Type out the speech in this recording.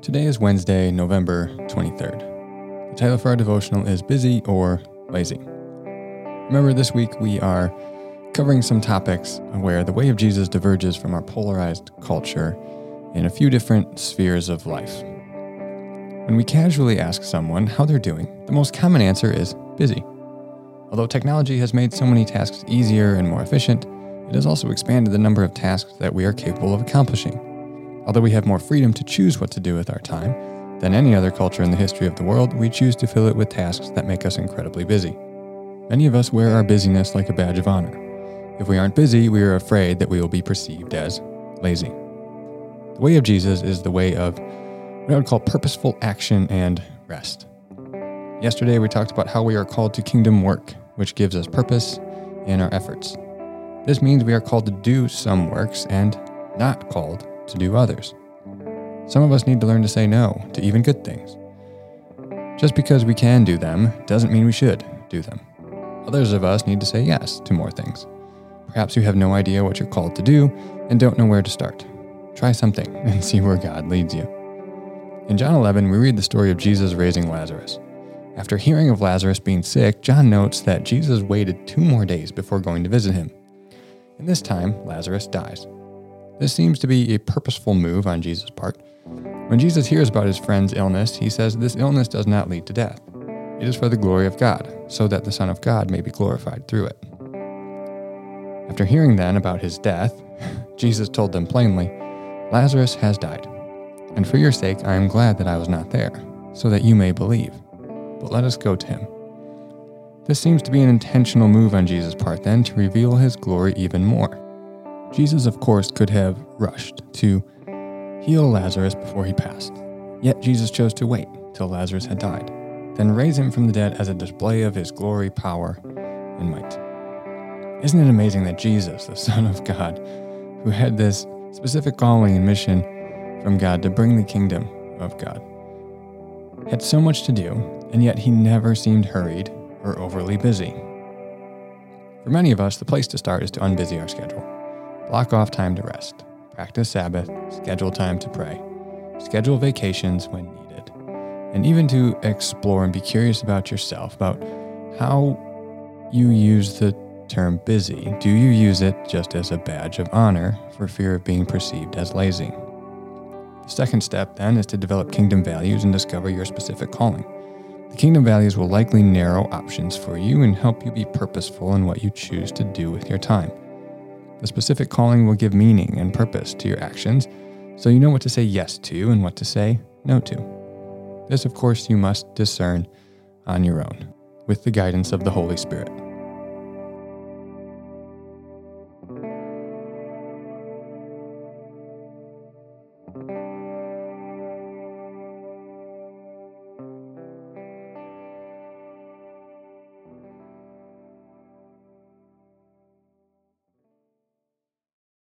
Today is Wednesday, November 23rd. The title for our devotional is Busy or Lazy. Remember, this week we are covering some topics where the way of Jesus diverges from our polarized culture in a few different spheres of life. When we casually ask someone how they're doing, the most common answer is busy. Although technology has made so many tasks easier and more efficient, it has also expanded the number of tasks that we are capable of accomplishing. Although we have more freedom to choose what to do with our time than any other culture in the history of the world, we choose to fill it with tasks that make us incredibly busy. Many of us wear our busyness like a badge of honor. If we aren't busy, we are afraid that we will be perceived as lazy. The way of Jesus is the way of what I would call purposeful action and rest. Yesterday, we talked about how we are called to kingdom work, which gives us purpose in our efforts. This means we are called to do some works and not called to do others. Some of us need to learn to say no to even good things. Just because we can do them doesn't mean we should do them. Others of us need to say yes to more things. Perhaps you have no idea what you're called to do and don't know where to start. Try something and see where God leads you. In John 11, we read the story of Jesus raising Lazarus. After hearing of Lazarus being sick, John notes that Jesus waited two more days before going to visit him. And this time, Lazarus dies. This seems to be a purposeful move on Jesus' part. When Jesus hears about his friend's illness, he says this illness does not lead to death. It is for the glory of God, so that the Son of God may be glorified through it. After hearing then about his death, Jesus told them plainly, Lazarus has died. And for your sake, I am glad that I was not there, so that you may believe. But let us go to him. This seems to be an intentional move on Jesus' part, then, to reveal his glory even more. Jesus, of course, could have rushed to heal Lazarus before he passed. Yet Jesus chose to wait till Lazarus had died, then raise him from the dead as a display of his glory, power, and might. Isn't it amazing that Jesus, the Son of God, who had this specific calling and mission from God to bring the kingdom of God, had so much to do, and yet he never seemed hurried or overly busy? For many of us, the place to start is to unbusy our schedule. Block off time to rest, practice Sabbath, schedule time to pray, schedule vacations when needed, and even to explore and be curious about yourself, about how you use the term busy. Do you use it just as a badge of honor for fear of being perceived as lazy? The second step, then, is to develop kingdom values and discover your specific calling. The kingdom values will likely narrow options for you and help you be purposeful in what you choose to do with your time. The specific calling will give meaning and purpose to your actions, so you know what to say yes to and what to say no to. This, of course, you must discern on your own, with the guidance of the Holy Spirit.